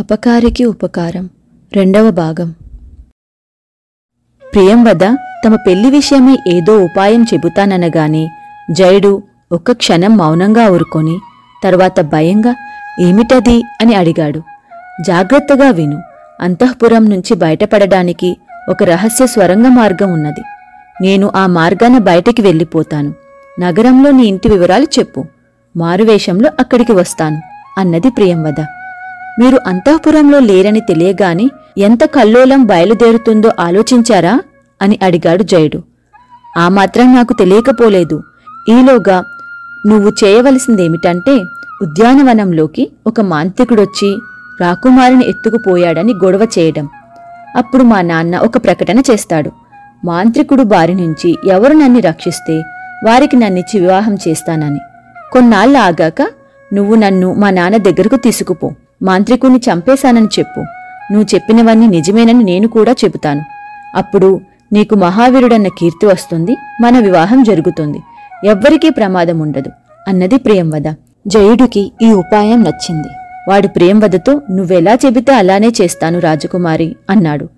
అపకారికి ఉపకారం. రెండవ భాగం. ప్రియంవద తమ పెళ్ళి విషయమై ఏదో ఉపాయం చెబుతాననగానే జయుడు ఒక్క క్షణం మౌనంగా ఊరుకొని తర్వాత భయంగా ఏమిటది? అని అడిగాడు. జాగ్రత్తగా విను. అంతఃపురం నుంచి బయటపడడానికి ఒక రహస్య స్వరంగ మార్గం ఉన్నది. నేను ఆ మార్గాన బయటికి వెళ్ళిపోతాను. నగరంలో నీ ఇంటి వివరాలు చెప్పు. మారువేషంలో అక్కడికి వస్తాను అన్నది ప్రియంవద మీరు అంతఃపురంలో లేరని తెలియగాని ఎంత కల్లోలం బయలుదేరుతుందో ఆలోచించారా? అని అడిగాడు జయుడు. ఆ మాత్రం నాకు తెలియకపోలేదు. ఈలోగా నువ్వు చేయవలసిందేమిటంటే ఉద్యానవనంలోకి ఒక మాంత్రికుడొచ్చి రాకుమారిని ఎత్తుకుపోయాడని గొడవ చేయడం. అప్పుడు మా నాన్న ఒక ప్రకటన చేస్తాడు. మాంత్రికుడు బారి నుంచి ఎవరు నన్ను రక్షిస్తే వారికి నన్నిచ్చి వివాహం చేస్తానని. కొన్నాళ్ళు ఆగాక నువ్వు నన్ను మా నాన్న దగ్గరకు తీసుకుపో. మాంత్రికుణ్ణి చంపేశానని చెప్పు. నువ్వు చెప్పినవన్నీ నిజమేనని నేను కూడా చెబుతాను. అప్పుడు నీకు మహావీరుడన్న కీర్తి వస్తుంది మన వివాహం జరుగుతుంది. ఎవ్వరికీ ప్రమాదం ఉండదు. అన్నది ప్రియంవద జయుడికి ఈ ఉపాయం నచ్చింది. వాడు ప్రియంవదతో నువ్వెలా చెబితే అలానే చేస్తాను రాజకుమారి అన్నాడు.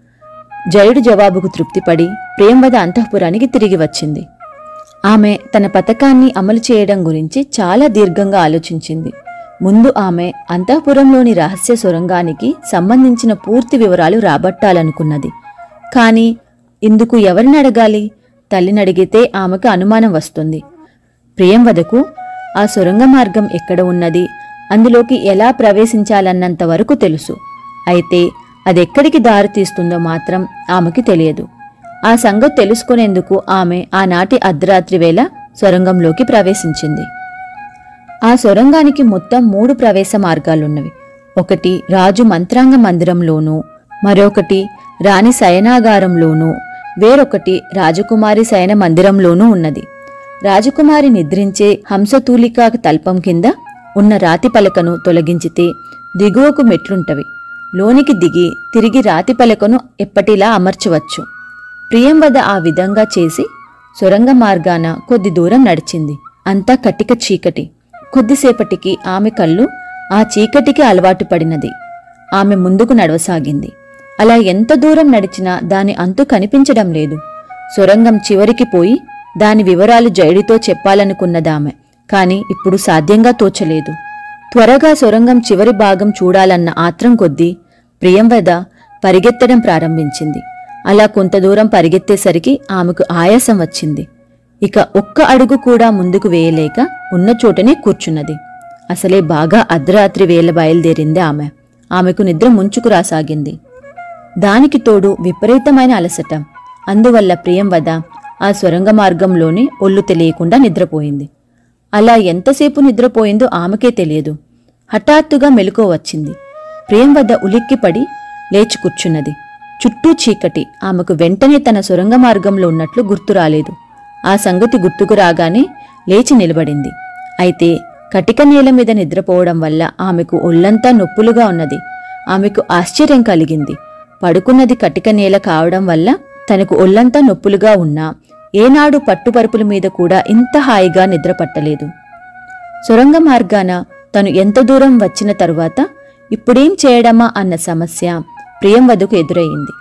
జయుడు జవాబుకు తృప్తిపడి ప్రియంవద అంతఃపురానికి తిరిగి వచ్చింది. ఆమె తన పథకాన్ని అమలు చేయడం గురించి చాలా దీర్ఘంగా ఆలోచించింది. ముందు ఆమె అంతఃపురంలోని రహస్య సొరంగానికి సంబంధించిన పూర్తి వివరాలు రాబట్టాలనుకున్నది. కాని ఇందుకు ఎవరిని అడగాలి? తల్లినడిగితే ఆమెకు అనుమానం వస్తుంది. ప్రియంవదకు ఆ సొరంగ మార్గం ఎక్కడ ఉన్నది? అందులోకి ఎలా ప్రవేశించాలన్నంత వరకు తెలుసు. అయితే అదెక్కడికి దారితీస్తుందో మాత్రం ఆమెకి తెలియదు. ఆ సంగతి తెలుసుకునేందుకు ఆమె ఆనాటి అర్ధరాత్రి వేళ సొరంగంలోకి ప్రవేశించింది. ఆ సొరంగానికి మొత్తం మూడు ప్రవేశ మార్గాలున్నవి. ఒకటి రాజు మంత్రాంగ మందిరంలోనూ మరొకటి రాణి శయనాగారంలోనూ వేరొకటి రాజకుమారి శయన మందిరంలోనూ ఉన్నది. రాజకుమారి నిద్రించే హంసతూలికా తల్పం కింద ఉన్న రాతి పలకను తొలగించితే దిగువకు మెట్లుంటవి. లోనికి దిగి తిరిగి రాతి పలకను ఎప్పటిలా అమర్చవచ్చు. ప్రియంవద ఆ విధంగా చేసి సొరంగ మార్గాన కొద్ది దూరం నడిచింది. అంతా కటిక చీకటి. కొద్దిసేపటికి ఆమె కళ్ళు ఆ చీకటికి అలవాటు పడినది. ఆమె ముందుకు నడవసాగింది. అలా ఎంత దూరం నడిచినా దాని అంతు కనిపించడం లేదు. సొరంగం చివరికి పోయి దాని వివరాలు జైడితో చెప్పాలనుకున్నదామె. కాని ఇప్పుడు సాధ్యంగా తోచలేదు. త్వరగా సొరంగం చివరి భాగం చూడాలన్న ఆత్రం కొద్దీ ప్రియంవద పరిగెత్తడం ప్రారంభించింది. అలా కొంత దూరం పరిగెత్తేసరికి ఆమెకు ఆయాసం వచ్చింది. ఇక ఒక్క అడుగు కూడా ముందుకు వేయలేక ఉన్న చోటనే కూర్చున్నది. అసలే బాగా అర్ధరాత్రి వేళ బయలుదేరింది ఆమె. ఆమెకు నిద్ర ముంచుకు రాసాగింది. దానికి తోడు విపరీతమైన అలసట. అందువల్ల ప్రియంవద ఆ సొరంగ మార్గంలోనే ఒళ్ళు తెలియకుండా నిద్రపోయింది. అలా ఎంతసేపు నిద్రపోయిందో ఆమెకే తెలియదు. హఠాత్తుగా మెలకువ వచ్చింది. ప్రియంవద ఉలిక్కిపడి లేచి కూర్చున్నది. చుట్టూ చీకటి. ఆమెకు వెంటనే తన సొరంగ మార్గంలో ఉన్నట్లు గుర్తు రాలేదు. ఆ సంగతి గుర్తుకు రాగానే లేచి నిలబడింది. అయితే కటిక నేల మీద నిద్రపోవడం వల్ల ఆమెకు ఒళ్ళంతా నొప్పులుగా ఉన్నది. ఆమెకు ఆశ్చర్యం కలిగింది. పడుకున్నది కటిక నేల కావడం వల్ల తనకు ఒళ్ళంతా నొప్పులుగా ఉన్నా ఏనాడు పట్టుపరుపుల మీద కూడా ఇంత హాయిగా నిద్రపట్టలేదు. సొరంగ మార్గాన తను ఎంత దూరం వచ్చిన తరువాత ఇప్పుడేం చేయడమా అన్న సమస్య ప్రియంవదకు ఎదురయ్యింది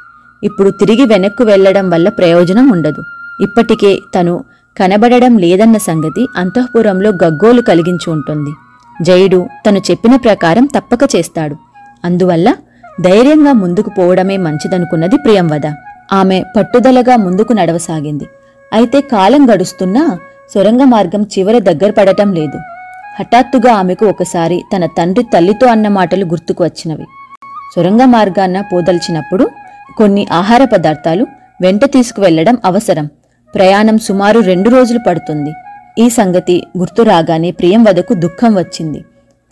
ఇప్పుడు తిరిగి వెనక్కు వెళ్ళడం వల్ల ప్రయోజనం ఉండదు. ఇప్పటికే తను కనబడడం లేదన్న సంగతి అంతఃపురంలో గగ్గోలు కలిగించి ఉంటుంది. జయుడు తను చెప్పిన ప్రకారం తప్పక చేస్తాడు. అందువల్ల ధైర్యంగా ముందుకు పోవడమే మంచిదనుకున్నది ప్రియంవద. ఆమె పట్టుదలగా ముందుకు నడవసాగింది. అయితే కాలం గడుస్తున్నా సొరంగ మార్గం చివర దగ్గర పడటం లేదు. హఠాత్తుగా ఆమెకు ఒకసారి తన తండ్రి తల్లితో అన్న మాటలు గుర్తుకు వచ్చినవి. సొరంగ మార్గాన పోదల్చినప్పుడు కొన్ని ఆహార పదార్థాలు వెంట తీసుకువెళ్ళడం అవసరం. ప్రయాణం సుమారు రెండు రోజులు పడుతుంది. ఈ సంగతి గుర్తు రాగానే ప్రియంవదకు దుఃఖం వచ్చింది.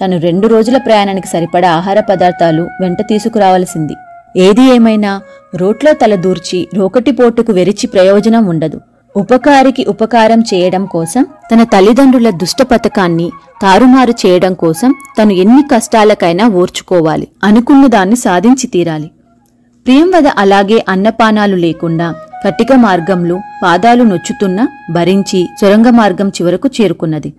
తను రెండు రోజుల ప్రయాణానికి సరిపడా ఆహార పదార్థాలు వెంట తీసుకురావలసింది. ఏది ఏమైనా రోట్లో తల దూర్చి రోకటిపోటుకు వెరిచి ప్రయోజనం ఉండదు. ఉపకారికి ఉపకారం చేయడం కోసం తన తల్లిదండ్రుల దుష్ట పథకాన్ని తారుమారు చేయడం కోసం తను ఎన్ని కష్టాలకైనా ఓర్చుకోవాలి అనుకున్న దాన్ని సాధించి తీరాలి. ప్రియంవద అలాగే అన్నపానాలు లేకుండా కటిక మార్గంలో పాదాలు నొచ్చుతున్నా భరించి సొరంగ మార్గం చివరకు చేరుకున్నది.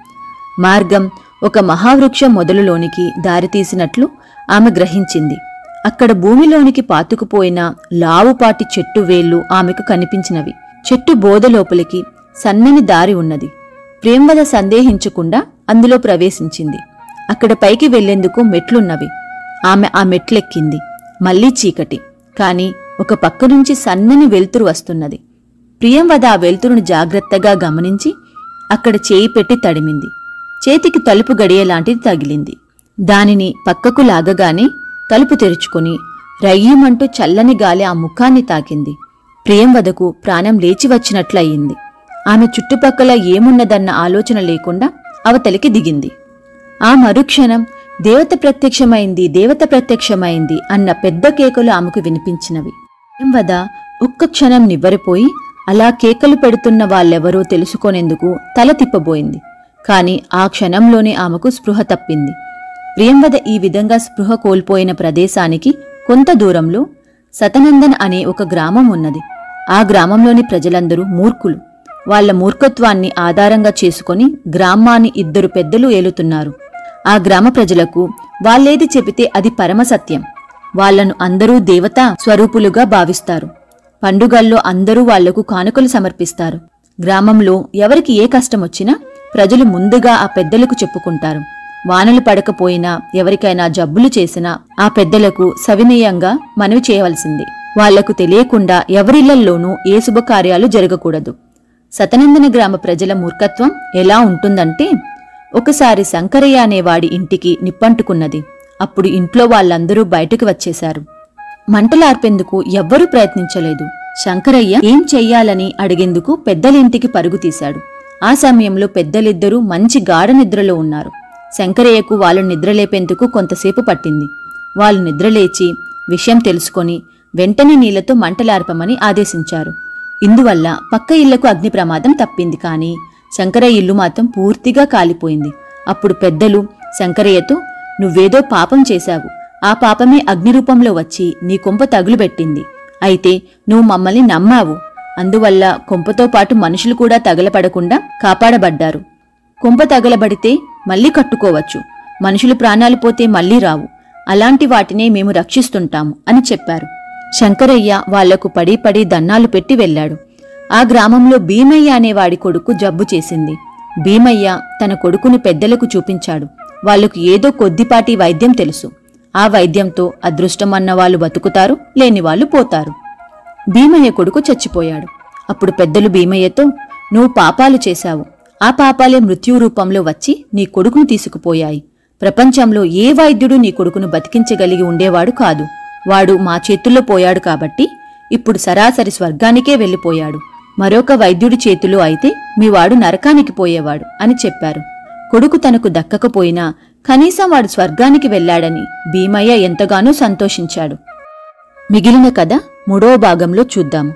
మార్గం ఒక మహావృక్షం మొదలులోనికి దారితీసినట్లు ఆమె గ్రహించింది. అక్కడ భూమిలోనికి పాతుకుపోయిన లావుపాటి చెట్టు వేళ్ళు ఆమెకు కనిపించినవి. చెట్టు బోధలోపలికి సన్నని దారి ఉన్నది. ప్రేమవద సందేహించకుండా అందులో ప్రవేశించింది. అక్కడ పైకి వెళ్ళేందుకు మెట్లున్నవి. ఆమె ఆ మెట్లెక్కింది. మళ్ళీ చీకటి. కాని ఒక పక్క నుంచి సన్నని వెలుతురు వస్తున్నది. ప్రియంవద ఆ వెలుతురును జాగ్రత్తగా గమనించి అక్కడ చేయి పెట్టి తడిమింది. చేతికి తలుపు గడియలాంటిది తగిలింది. దానిని పక్కకు లాగగానే తలుపు తెరుచుకుని రయ్యమంటూ చల్లని గాలి ఆ ముఖాన్ని తాకింది. ప్రియంవదకు ప్రాణం లేచి వచ్చినట్లయింది. ఆమె చుట్టుపక్కల ఏమున్నదన్న ఆలోచన లేకుండా అవతలికి దిగింది. ఆ మరుక్షణం దేవత ప్రత్యక్షమైంది దేవత ప్రత్యక్షమైంది అన్న పెద్ద కేకలు ఆమెకు వినిపించినవి. వద ఒక్క క్షణం నివ్వరిపోయి అలా కేకలు పెడుతున్న వాళ్ళెవరో తెలుసుకొనేందుకు తల తిప్పబోయింది. కాని ఆ క్షణంలోనే ఆమెకు స్పృహ తప్పింది. ప్రియంవద ఈ విధంగా స్పృహ కోల్పోయిన ప్రదేశానికి కొంత దూరంలో సతనందన్ అనే ఒక గ్రామం ఉన్నది. ఆ గ్రామంలోని ప్రజలందరూ మూర్ఖులు. వాళ్ళ మూర్ఖత్వాన్ని ఆధారంగా చేసుకొని గ్రామాన్ని ఇద్దరు పెద్దలు ఏలుతున్నారు. ఆ గ్రామ ప్రజలకు వాళ్ళేది చెబితే అది పరమసత్యం వాళ్ళను అందరూ దేవతా స్వరూపులుగా భావిస్తారు. పండుగల్లో అందరూ వాళ్ళకు కానుకలు సమర్పిస్తారు. గ్రామంలో ఎవరికి ఏ కష్టమొచ్చినా ప్రజలు ముందుగా ఆ పెద్దలకు చెప్పుకుంటారు. వానలు పడకపోయినా ఎవరికైనా జబ్బులు చేసినా ఆ పెద్దలకు సవినయంగా మనవి చేయవలసింది. వాళ్ళకు తెలియకుండా ఎవరిళ్ళల్లోనూ ఏ శుభకార్యాలు జరగకూడదు. సతనందన గ్రామ ప్రజల మూర్ఖత్వం ఎలా ఉంటుందంటే ఒకసారి శంకరయ్య అనేవాడి ఇంటికి నిప్పంటుకున్నది. అప్పుడు ఇంట్లో వాళ్ళందరూ బయటకు వచ్చేశారు. మంటలార్పేందుకు ఎవ్వరూ ప్రయత్నించలేదు. శంకరయ్య ఏం చెయ్యాలని అడిగేందుకు పెద్దలింటికి పరుగు తీశాడు. ఆ సమయంలో పెద్దలిద్దరూ మంచి గాఢ నిద్రలో ఉన్నారు. శంకరయ్యకు వాళ్ళు నిద్రలేపేందుకు కొంతసేపు పట్టింది. వాళ్ళు నిద్రలేచి విషయం తెలుసుకొని వెంటనే నీళ్ళతో మంటలార్పమని ఆదేశించారు. ఇందువల్ల పక్క ఇళ్ళకు అగ్ని ప్రమాదం తప్పింది కానీ శంకరయ్య ఇల్లు మాత్రం పూర్తిగా కాలిపోయింది. అప్పుడు పెద్దలు శంకరయ్యతో నువ్వేదో పాపం చేశావు. ఆ పాపమే అగ్ని రూపంలో వచ్చి నీ కొంప తగులుబెట్టింది. అయితే నువ్వు మమ్మల్ని నమ్మావు. అందువల్ల కొంపతో పాటు మనుషులు కూడా తగలపడకుండా కాపాడబడ్డారు. కొంప తగలబడితే మళ్ళీ కట్టుకోవచ్చు. మనుషులు ప్రాణాలు పోతే మళ్ళీ రావు. అలాంటి వాటినే మేము రక్షిస్తుంటాము అని చెప్పారు. శంకరయ్య వాళ్ళకు పడి పడి దన్నాలు పెట్టి వెళ్ళాడు. ఆ గ్రామంలో భీమయ్య అనేవాడి కొడుకు జబ్బు చేసింది. భీమయ్య తన కొడుకును పెద్దలకు చూపించాడు. వాళ్ళకు ఏదో కొద్దిపాటి వైద్యం తెలుసు. ఆ వైద్యంతో అదృష్టమన్న వాళ్ళు బతుకుతారు లేని వాళ్ళు పోతారు. భీమయ్య కొడుకు చచ్చిపోయాడు. అప్పుడు పెద్దలు భీమయ్యతో నువ్వు పాపాలు చేశావు. ఆ పాపాలే మృత్యు రూపంలో వచ్చి నీ కొడుకును తీసుకుపోయాయి. ప్రపంచంలో ఏ వైద్యుడు నీ కొడుకును బతికించగలిగి ఉండేవాడు కాదు. వాడు మా చేతుల్లో పోయాడు కాబట్టి ఇప్పుడు సరాసరి స్వర్గానికే వెళ్ళిపోయాడు. మరొక వైద్యుడి చేతిలో అయితే మీ వాడు నరకానికి పోయేవాడు అని చెప్పారు. కొడుకు తనకు దక్కకపోయినా కనీసం వాడు స్వర్గానికి వెళ్ళాడని భీమయ్య ఎంతగానో సంతోషించాడు. మిగిలిన కథ మూడవ భాగంలో చూద్దాము.